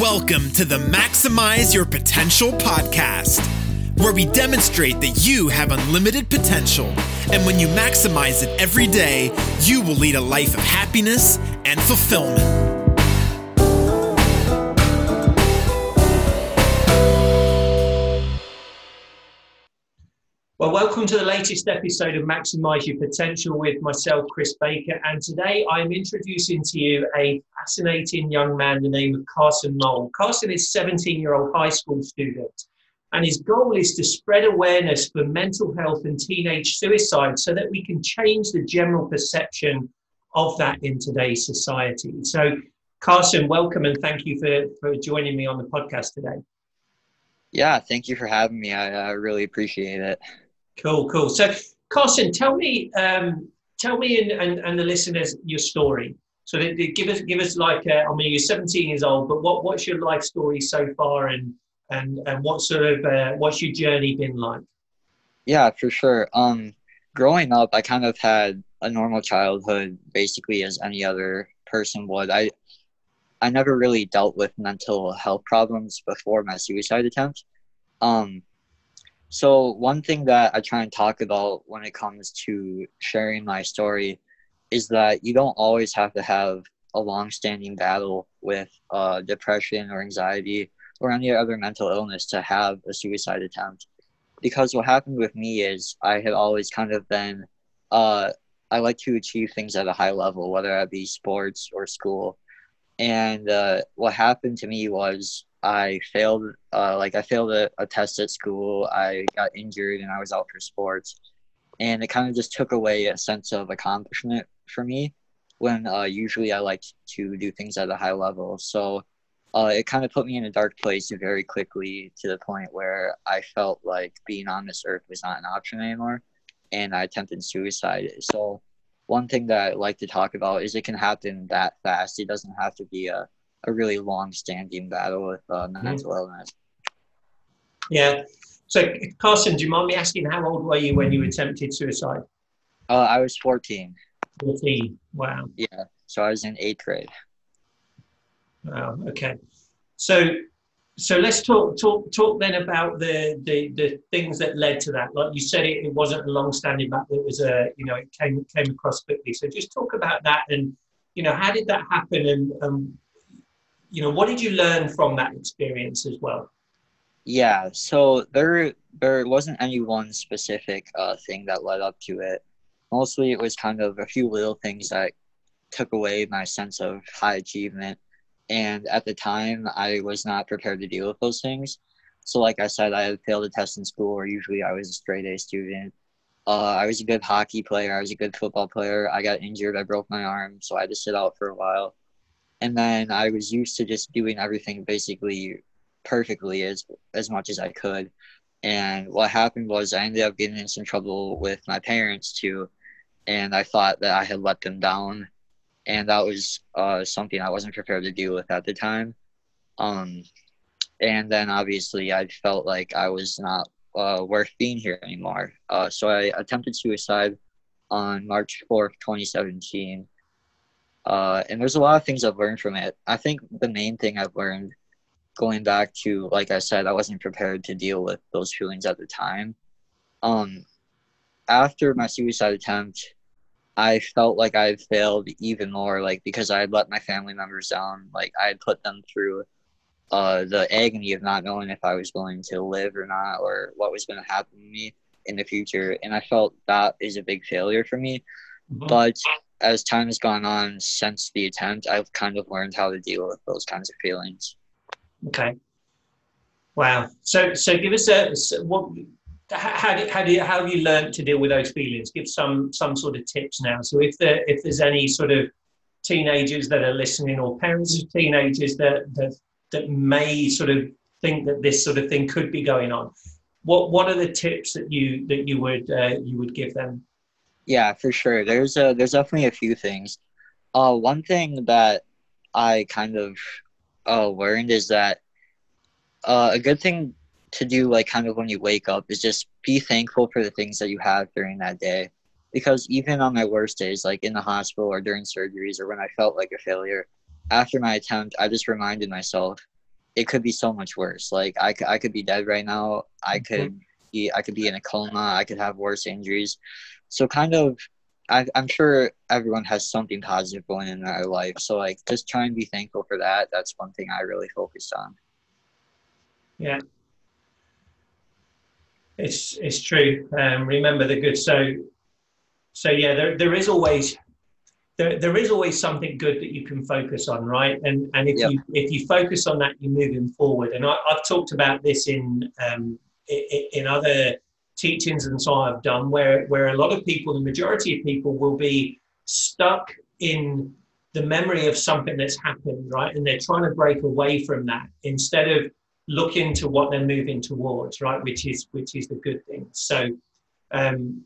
Welcome to the Maximize Your Potential podcast, where we demonstrate that you have unlimited potential. And when you maximize it every day, you will lead a life of happiness and fulfillment. Well, welcome to the latest episode of Maximize Your Potential with myself, Chris Baker. And today I'm introducing to you a fascinating young man, the name of Carson Mole. Carson is 17 year old high school student, and his goal is to spread awareness for mental health and teenage suicide so that we can change the general perception of that in today's society. So, Carson, welcome and thank you for, for joining me on the podcast today. Yeah, thank you for having me. I, I really appreciate it. Cool, cool. So, Carson, tell me, um, tell me and, and, and the listeners your story. So, they, they give us, give us like, I mean, you're 17 years old, but what, what's your life story so far, and and and what sort of uh, what's your journey been like? Yeah, for sure. Um, growing up, I kind of had a normal childhood, basically as any other person would. I I never really dealt with mental health problems before my suicide attempt. Um, so one thing that I try and talk about when it comes to sharing my story is that you don't always have to have a long-standing battle with uh, depression or anxiety or any other mental illness to have a suicide attempt. Because what happened with me is I had always kind of been, uh, I like to achieve things at a high level, whether that be sports or school. And uh, what happened to me was I failed, uh, like I failed a, a, test at school. I got injured and I was out for sports, and it kind of just took away a sense of accomplishment for me. When uh, usually I like to do things at a high level, so uh, it kind of put me in a dark place very quickly to the point where I felt like being on this earth was not an option anymore, and I attempted suicide. So one thing that I like to talk about is it can happen that fast. It doesn't have to be a a really long standing battle with uh, mental mm-hmm. illness. Yeah. So, Carson, do you mind me asking how old were you when you attempted suicide? Uh, I was 14. 14. Wow. Yeah. So I was in eighth grade. Wow. Okay. So, so let's talk talk talk then about the, the the things that led to that. Like you said, it, it wasn't a long-standing battle. It was a you know it came came across quickly. So just talk about that and you know how did that happen and, and you know, what did you learn from that experience as well? Yeah, so there there wasn't any one specific uh, thing that led up to it. Mostly, it was kind of a few little things that took away my sense of high achievement. And at the time, I was not prepared to deal with those things. So, like I said, I had failed a test in school, or usually I was a straight A student. Uh, I was a good hockey player. I was a good football player. I got injured. I broke my arm, so I had to sit out for a while and then I was used to just doing everything basically perfectly as as much as I could. And what happened was I ended up getting in some trouble with my parents too, and I thought that I had let them down, and that was uh, something I wasn't prepared to deal with at the time. Um, and then obviously I felt like I was not uh, worth being here anymore. Uh, so I attempted suicide on March 4th, 2017 uh, and there's a lot of things I've learned from it. I think the main thing I've learned going back to, like I said, I wasn't prepared to deal with those feelings at the time. Um, after my suicide attempt, I felt like I had failed even more, like because I had let my family members down. Like I had put them through uh, the agony of not knowing if I was going to live or not, or what was going to happen to me in the future. And I felt that is a big failure for me. Mm-hmm. But as time has gone on since the attempt, I've kind of learned how to deal with those kinds of feelings. Okay. Wow. So, so give us a what? How do, how do you, how have you learned to deal with those feelings? Give some some sort of tips now. So, if there if there's any sort of teenagers that are listening, or parents of teenagers that that that may sort of think that this sort of thing could be going on, what what are the tips that you that you would uh, you would give them? Yeah, for sure. There's a there's definitely a few things. Uh, one thing that I kind of uh, learned is that uh, a good thing to do, like kind of when you wake up, is just be thankful for the things that you have during that day. Because even on my worst days, like in the hospital or during surgeries or when I felt like a failure, after my attempt, I just reminded myself it could be so much worse. Like I, I could be dead right now. I Mm-hmm. could be I could be in a coma. I could have worse injuries. So kind of I, I'm sure everyone has something positive going in their life. So like just try and be thankful for that. That's one thing I really focused on. Yeah. It's it's true. Um, remember the good. So so yeah, there there is always there, there is always something good that you can focus on, right? And and if Yep. you if you focus on that, you're moving forward. And I, I've talked about this in um, in, in other teachings and so I've done, where where a lot of people, the majority of people, will be stuck in the memory of something that's happened, right? And they're trying to break away from that instead of looking to what they're moving towards, right? Which is which is the good thing. So, um,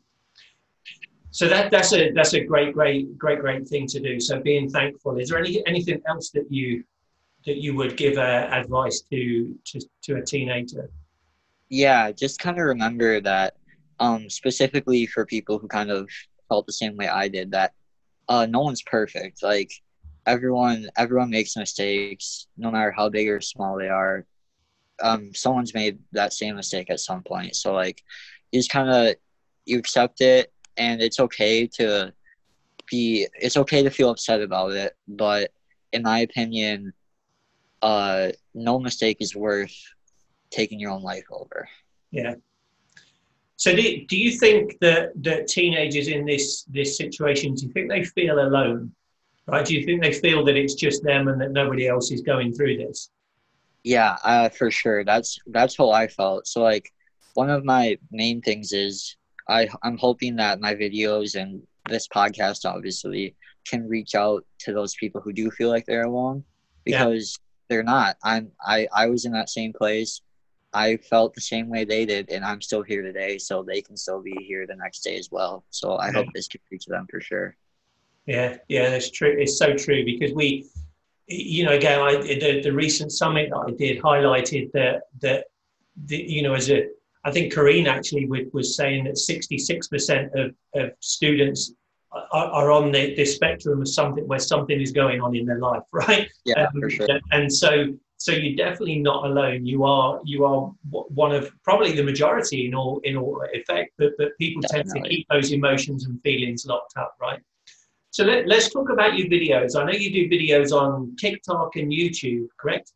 so that that's a that's a great great great great thing to do. So being thankful. Is there any anything else that you that you would give uh, advice to to to a teenager? Yeah, just kind of remember that um specifically for people who kind of felt the same way I did that uh no one's perfect. Like everyone everyone makes mistakes no matter how big or small they are. Um someone's made that same mistake at some point. So like you just kind of you accept it and it's okay to be it's okay to feel upset about it, but in my opinion uh no mistake is worth taking your own life over. Yeah. So do, do you think that that teenagers in this this situation do you think they feel alone? Right? Do you think they feel that it's just them and that nobody else is going through this? Yeah, uh, for sure. That's that's how I felt. So like, one of my main things is I I'm hoping that my videos and this podcast obviously can reach out to those people who do feel like they're alone Yeah. because they're not. I'm I I was in that same place. I felt the same way they did, and I'm still here today, so they can still be here the next day as well. So I Yeah. hope this can reach them for sure. Yeah, yeah, that's true. It's so true because we, you know, again, I the, the recent summit that I did highlighted that that the, you know as a I think Corrine actually was, was saying that 66% of, of students are, are on the, the spectrum of something where something is going on in their life, right? Yeah, Um, for sure. And so, so you're definitely not alone. You are, you are one of probably the majority in all, in all effect. But, but people tend to keep those emotions and feelings locked up, right? So let, let's talk about your videos. I know you do videos on TikTok and YouTube, correct?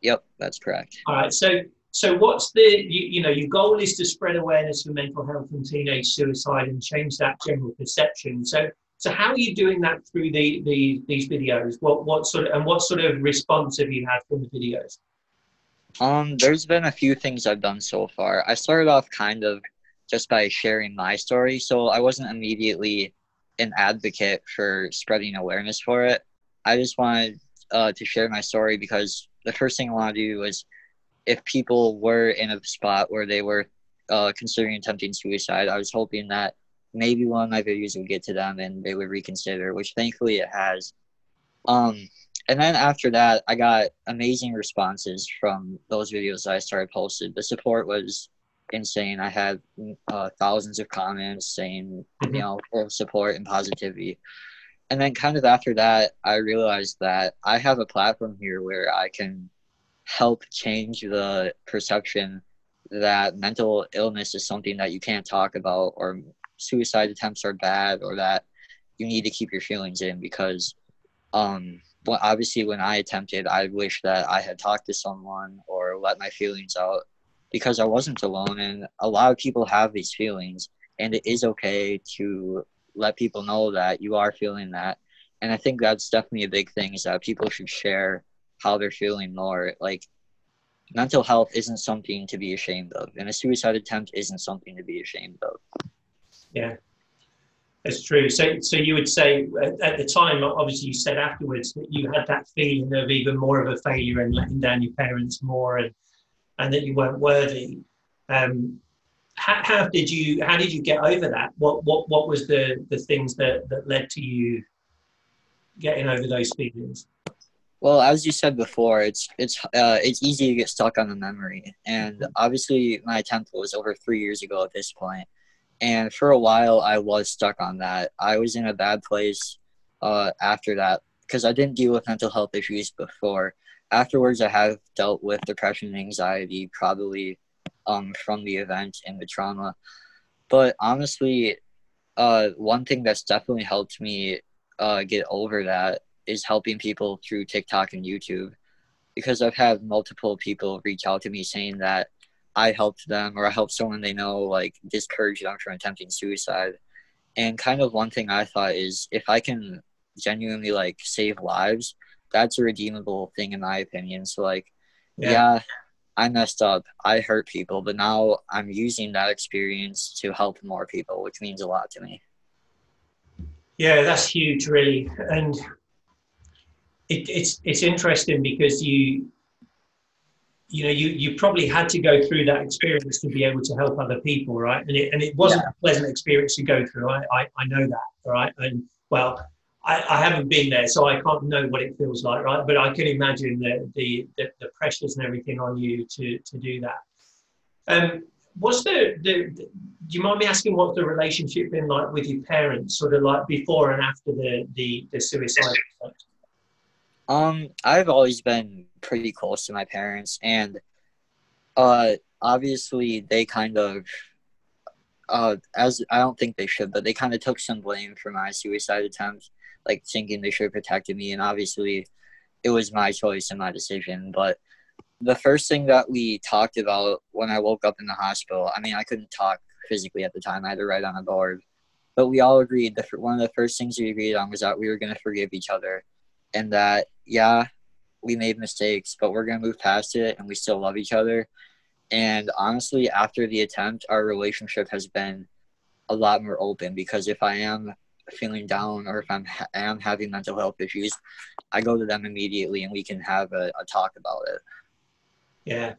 Yep, that's correct. All right. So, so what's the, you, you know, your goal is to spread awareness for mental health and teenage suicide and change that general perception. So, so how are you doing that through the, the these videos? What what sort of and what sort of response have you had from the videos? Um, there's been a few things I've done so far. I started off kind of just by sharing my story, so I wasn't immediately an advocate for spreading awareness for it. I just wanted uh, to share my story because the first thing I want to do was if people were in a spot where they were uh, considering attempting suicide, I was hoping that maybe one of my videos would get to them and they would reconsider, which thankfully it has. Um, and then after that, I got amazing responses from those videos that I started posted. The support was insane. I had uh, thousands of comments saying, you know, full support and positivity. And then kind of after that, I realized that I have a platform here where I can help change the perception that mental illness is something that you can't talk about or suicide attempts are bad or that you need to keep your feelings in because um well, obviously when I attempted, I wish that I had talked to someone or let my feelings out because I wasn't alone. And a lot of people have these feelings, and it is okay to let people know that you are feeling that. And I think that's definitely a big thing is that people should share how they're feeling more. Like mental health isn't something to be ashamed of, and a suicide attempt isn't something to be ashamed of. Yeah, that's true. So, so you would say at, the time, obviously, you said afterwards that you had that feeling of even more of a failure and letting down your parents more, and and that you weren't worthy. Um, how, how did you how did you get over that? What what what was the the things that that led to you getting over those feelings? Well, as you said before, it's it's uh, it's easy to get stuck on the memory, and obviously my attempt was over three years ago at this point, and for a while I was stuck on that. I was in a bad place uh, after that because I didn't deal with mental health issues before. afterwards, I have dealt with depression and anxiety, probably um, from the event and the trauma. But honestly, uh, one thing that's definitely helped me uh, get over that is helping people through TikTok and YouTube because I've had multiple people reach out to me saying that I helped them or I helped someone they know like discourage them from attempting suicide. And kind of one thing I thought is if I can genuinely like save lives, that's a redeemable thing in my opinion. So like yeah. yeah, I messed up. I hurt people, but now I'm using that experience to help more people, which means a lot to me. Yeah, that's huge, really. And it, it's it's interesting because you you know you you probably had to go through that experience to be able to help other people right? And it, and it wasn't yeah. a pleasant experience to go through. I, I i know that right? And well I, I haven't been there so i can't know what it feels like right? But i can imagine the the the, the pressures and everything on you to to do that. Um what's the, the, the do you mind me asking what the relationship been like with your parents sort of like before and after the the, the suicide um, I've always been pretty close to my parents, and uh, obviously they kind of, uh, as I don't think they should, but they kind of took some blame for my suicide attempt, like thinking they should have protected me, and obviously, it was my choice and my decision. But the first thing that we talked about when I woke up in the hospital, I mean, I couldn't talk physically at the time; I had to write on a board. But we all agreed that one of the first things we agreed on was that we were going to forgive each other and that yeah, we made mistakes, but we're gonna move past it, and we still love each other. And honestly, after the attempt, our relationship has been a lot more open because if I am feeling down or if I'm ha- am having mental health issues, I go to them immediately and we can have a, a talk about it. Yeah.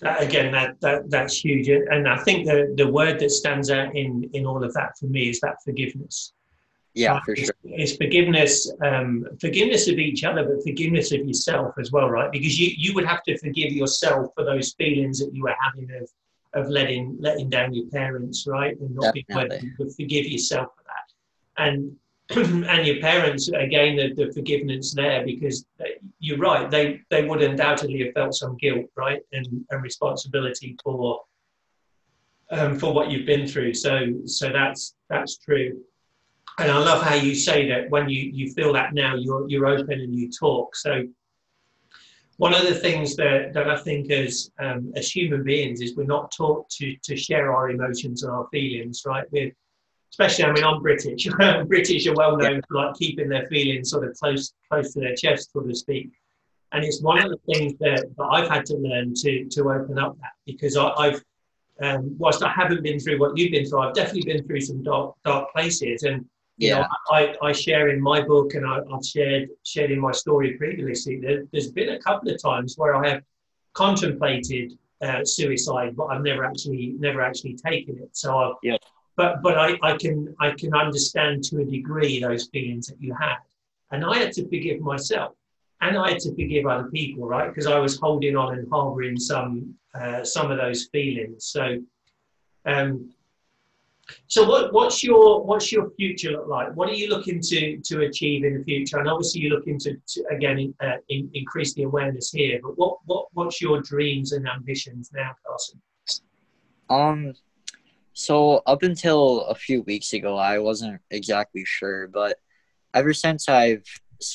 That, again, that, that that's huge, and I think the the word that stands out in in all of that for me is that forgiveness. Yeah, for sure. It's, forgiveness, um, forgiveness of each other, but forgiveness of yourself as well, right? Because you, you would have to forgive yourself for those feelings that you were having of of letting letting down your parents, right, and not being able to forgive yourself for that, and and your parents again the, the forgiveness there because you're right they they would undoubtedly have felt some guilt right? And, and responsibility for um, for what you've been through. So so that's that's true and I love how you say that when you, you feel that now you're you're open and you talk. So one of the things that, that I think as um, as human beings is we're not taught to to share our emotions and our feelings, right? We're especially I mean I'm British. British are well known for like keeping their feelings sort of close close to their chest, so to speak. And it's one of the things that, that I've had to learn to to open up that because I, I've um, whilst I haven't been through what you've been through, I've definitely been through some dark dark places and yeah. know, I, I share in my book and I, have shared shared in my story previously. There, has been a couple of times where I have contemplated uh, suicide, but I've never actually never actually taken it. So, I've, yeah. but but I, I can I can understand to a degree those feelings that you had, and I had to forgive myself, and I had to forgive other people, right? Because I was holding on and harboring some uh, some of those feelings. So. Um, so what, what's your what's your future look like? What are you looking to to achieve in the future? And obviously you're looking to, to again uh, in, increase the awareness here. But what what what's your dreams and ambitions now, Carson? Um, so up until a few weeks ago, I wasn't exactly sure, but ever since I've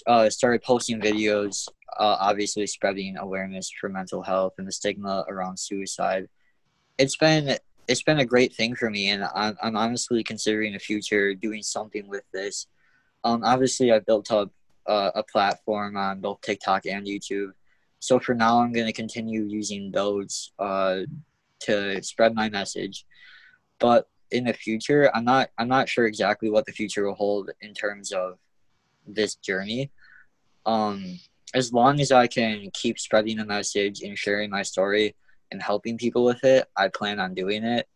uh, started posting videos, uh, obviously spreading awareness for mental health and the stigma around suicide, it's been it's been a great thing for me, and I'm, I'm honestly considering the future doing something with this. Um, obviously, I built up uh, a platform on both TikTok and YouTube. So for now, I'm going to continue using those uh, to spread my message. But in the future, I'm not I'm not sure exactly what the future will hold in terms of this journey. Um, as long as I can keep spreading the message and sharing my story, and helping people with it, I plan on doing it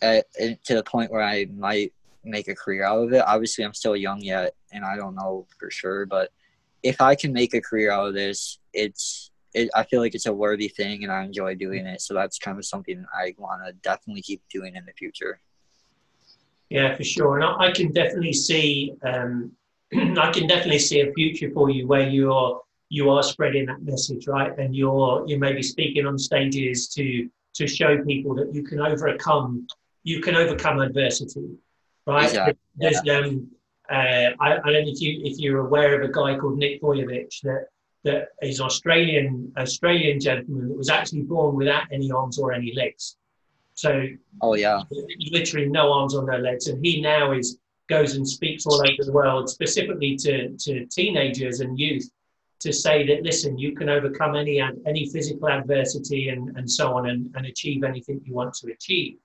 at, to the point where I might make a career out of it. Obviously, I'm still young yet, and I don't know for sure. But if I can make a career out of this, it's it, I feel like it's a worthy thing, and I enjoy doing it. So that's kind of something I want to definitely keep doing in the future. Yeah, for sure, and I, I can definitely see. Um, I can definitely see a future for you where you're you are spreading that message, right? And you're you may be speaking on stages to to show people that you can overcome you can overcome adversity, right? Exactly. There's, um, uh, I, I don't know if you if you're aware of a guy called Nick Vujicic that that is Australian Australian gentleman that was actually born without any arms or any legs. So Oh yeah. literally no arms or no legs, and he now is goes and speaks all over the world, specifically to, to teenagers and youth, to say that listen, you can overcome any any physical adversity and, and so on, and, and achieve anything you want to achieve.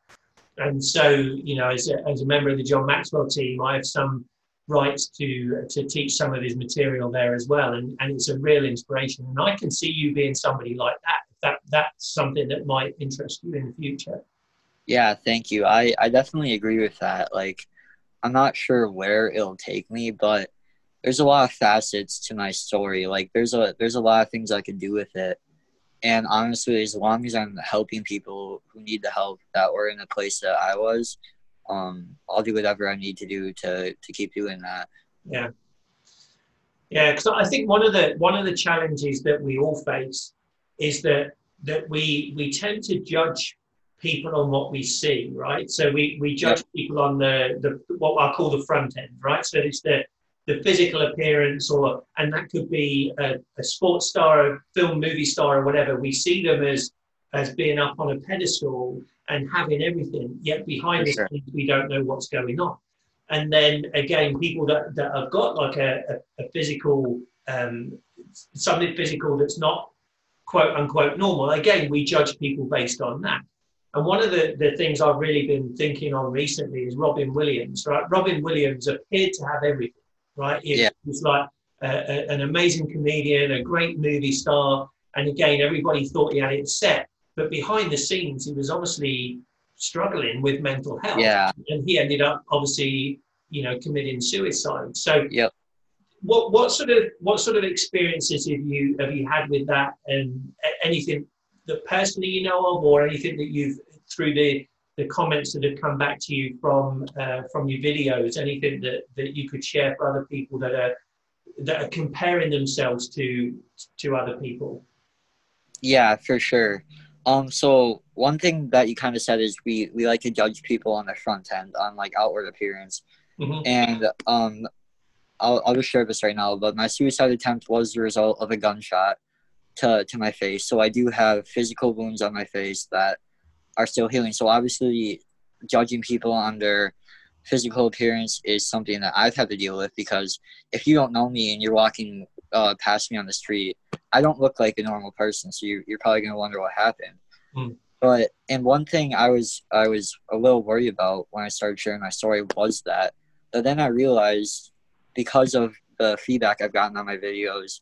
And so, you know, as a, as a member of the John Maxwell team, I have some rights to to teach some of his material there as well, and, and it's a real inspiration. And I can see you being somebody like that. That that's something that might interest you in the future. Yeah, thank you. I, I definitely agree with that. Like, I'm not sure where it'll take me, but there's a lot of facets to my story. Like, there's a there's a lot of things I can do with it. And honestly, as long as I'm helping people who need the help that were in the place that I was, um, I'll do whatever I need to do to to keep doing that. Yeah, yeah. Because I think one of the one of the challenges that we all face is that that we we tend to judge people on what we see, right? So we, we judge people on the, the what I call the front end, right? So it's the the physical appearance, or and that could be a, a sports star, a film movie star, or whatever. We see them as as being up on a pedestal and having everything, yet behind the scenes we don't know what's going on. And then again, people that, that have got like a, a, a physical um, something physical that's not quote unquote normal. Again, we judge people based on that. And one of the, the things I've really been thinking on recently is Robin Williams, right? Robin Williams appeared to have everything, right? He Yeah. was like a, a- an amazing comedian, a great movie star. And again, everybody thought he had it set. But behind the scenes, he was obviously struggling with mental health. Yeah. And he ended up obviously, you know, committing suicide. So Yep. what what sort of what sort of experiences have you have you had with that and anything that personally you know of or anything that you've through the the comments that have come back to you from uh, from your videos anything that that you could share for other people that are that are comparing themselves to to other people Yeah, for sure. Um, so one thing that you kind of said is we we like to judge people on the front end, on like outward appearance, Mhm. and um, I'll I'll just share this right now. But my suicide attempt was the result of a gunshot to to my face. So I do have physical wounds on my face that are still healing. So obviously, judging people on their physical appearance is something that I've had to deal with because if you don't know me and you're walking uh, past me on the street, I don't look like a normal person. So you, you're probably gonna wonder what happened. Hmm. But and one thing I was I was a little worried about when I started sharing my story was that, but then I realized because of the feedback I've gotten on my videos,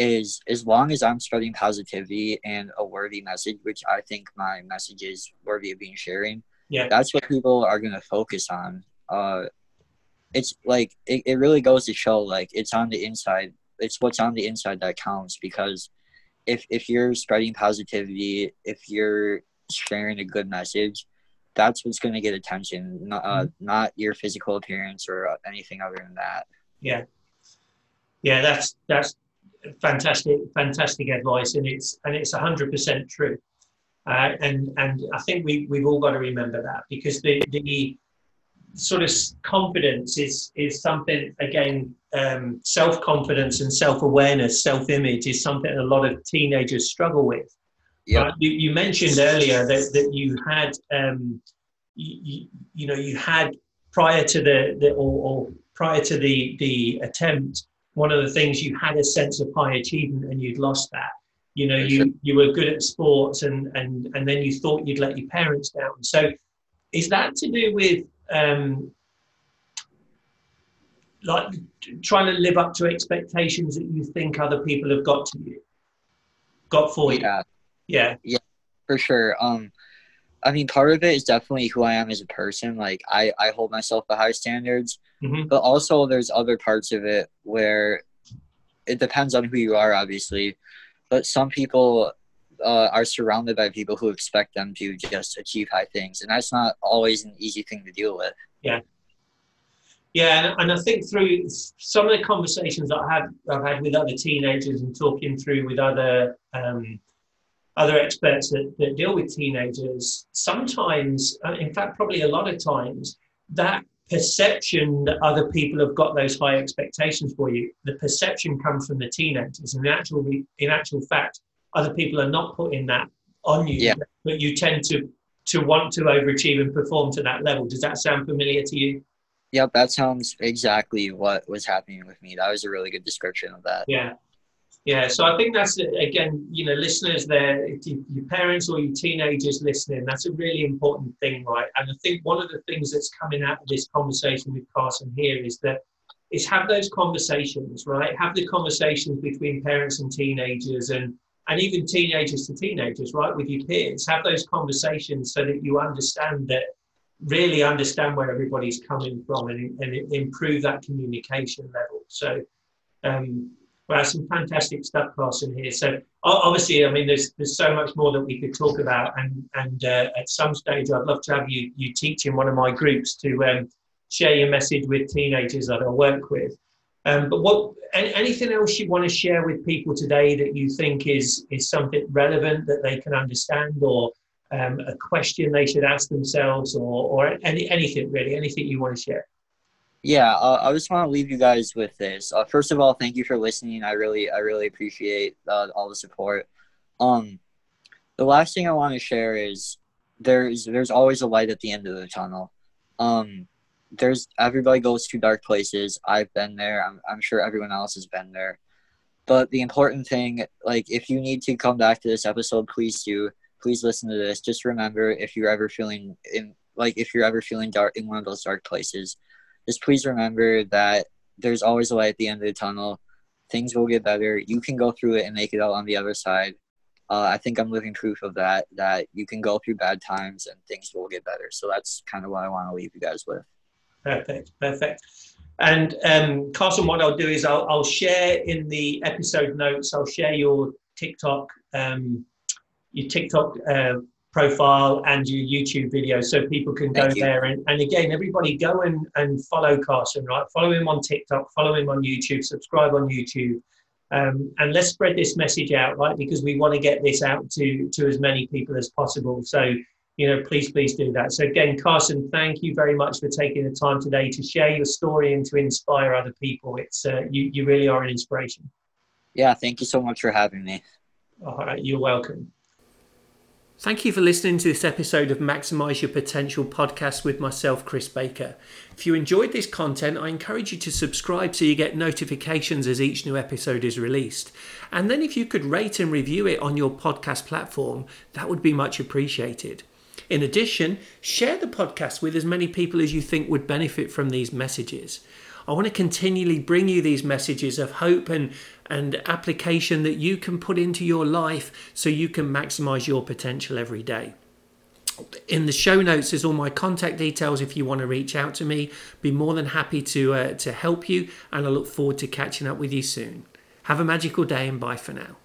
is as long as I'm spreading positivity and a worthy message, which I think my message is worthy of being sharing, Yeah. that's what people are gonna focus on. Uh, it's like it, it really goes to show like it's on the inside. It's what's on the inside that counts because if if you're spreading positivity, if you're sharing a good message, that's what's gonna get attention, not uh, not your physical appearance or anything other than that. yeah yeah that's that's fantastic fantastic advice and it's and it's 100% true uh, and and i think we we've all got to remember that because the the sort of confidence is is something again um, self-confidence and self-awareness self-image is something a lot of teenagers struggle with Yep. Right? You, you mentioned earlier that, that you had, um, you, you, you know, you had prior to the, the or, or prior to the the attempt, one of the things you had a sense of high achievement and you'd lost that. You know, you you were good at sports and and and then you thought you'd let your parents down. So, is that to do with um, like trying to live up to expectations that you think other people have got to you, got for you? Yeah, Yeah. for sure. Um, I mean, part of it is definitely who I am as a person. Like, I I hold myself to high standards, Mhm. but also there's other parts of it where it depends on who you are, obviously. But some people uh, are surrounded by people who expect them to just achieve high things, and that's not always an easy thing to deal with. Yeah, and, and I think through some of the conversations that I have I've had with other teenagers and talking through with other um, other experts that, that deal with teenagers, sometimes, uh, in fact, probably a lot of times, that perception that other people have got those high expectations for you, the perception comes from the teenagers. And in actual, in actual fact, other people are not putting that on you, yeah. but you tend to to want to overachieve and perform to that level. Does that sound familiar to you? Yep, that sounds exactly what was happening with me. That was a really good description of that. Yeah. Yeah, so I think that's again, you know, listeners there, your parents or your teenagers listening, that's a really important thing, right? And I think one of the things that's coming out of this conversation with Carson here is that is have those conversations, right? Have the conversations between parents and teenagers and and even teenagers to teenagers, right, with your peers. Have those conversations so that you understand that really understand where everybody's coming from and, and improve that communication level. So um, well, some fantastic stuff, Carson, here. So obviously, I mean, there's there's so much more that we could talk about, and and uh, at some stage, I'd love to have you you teach in one of my groups to um, share your message with teenagers that I work with. Um, but what anything else you want to share with people today that you think is is something relevant that they can understand, or um, a question they should ask themselves, or or any anything really, anything you want to share? Yeah uh, i just want to leave you guys with this. Uh, first of all thank you for listening. I really i really appreciate uh, all the support. Um the last thing i want to share is there's there's always a light at the end of the tunnel. Um there's everybody goes to dark places. I've been there. I'm, I'm sure everyone else has been there. But the important thing like if you need to come back to this episode please do. Please listen to this. Just remember if you're ever feeling in like if you're ever feeling dark in one of those dark places just please remember that there's always a light at the end of the tunnel. Things will get better. You can go through it and make it out on the other side. Uh, I think I'm living proof of that, that you can go through bad times and things will get better. So that's kind of what I want to leave you guys with. Perfect, perfect. And um, Carson, what I'll do is I'll, I'll, share in the episode notes, I'll share your TikTok, um, your TikTok uh, profile and your YouTube video so people can go there. And, and again, everybody go and, and follow Carson, right? Follow him on TikTok, follow him on YouTube, subscribe on YouTube. Um, and let's spread this message out, right? Because we want to get this out to, to as many people as possible. So, you know, please, please do that. So again, Carson, thank you very much for taking the time today to share your story and to inspire other people. It's uh, you, you really are an inspiration. Yeah, thank you so much for having me. All right, you're welcome. Thank you for listening to this episode of Maximize Your Potential podcast with myself, Chris Baker. If you enjoyed this content, I encourage you to subscribe so you get notifications as each new episode is released. And then if you could rate and review it on your podcast platform, that would be much appreciated. In addition, share the podcast with as many people as you think would benefit from these messages. I want to continually bring you these messages of hope and, and application that you can put into your life so you can maximize your potential every day. In the show notes is all my contact details if you want to reach out to me. Be more than happy to uh, to help you and I look forward to catching up with you soon. Have a magical day and bye for now.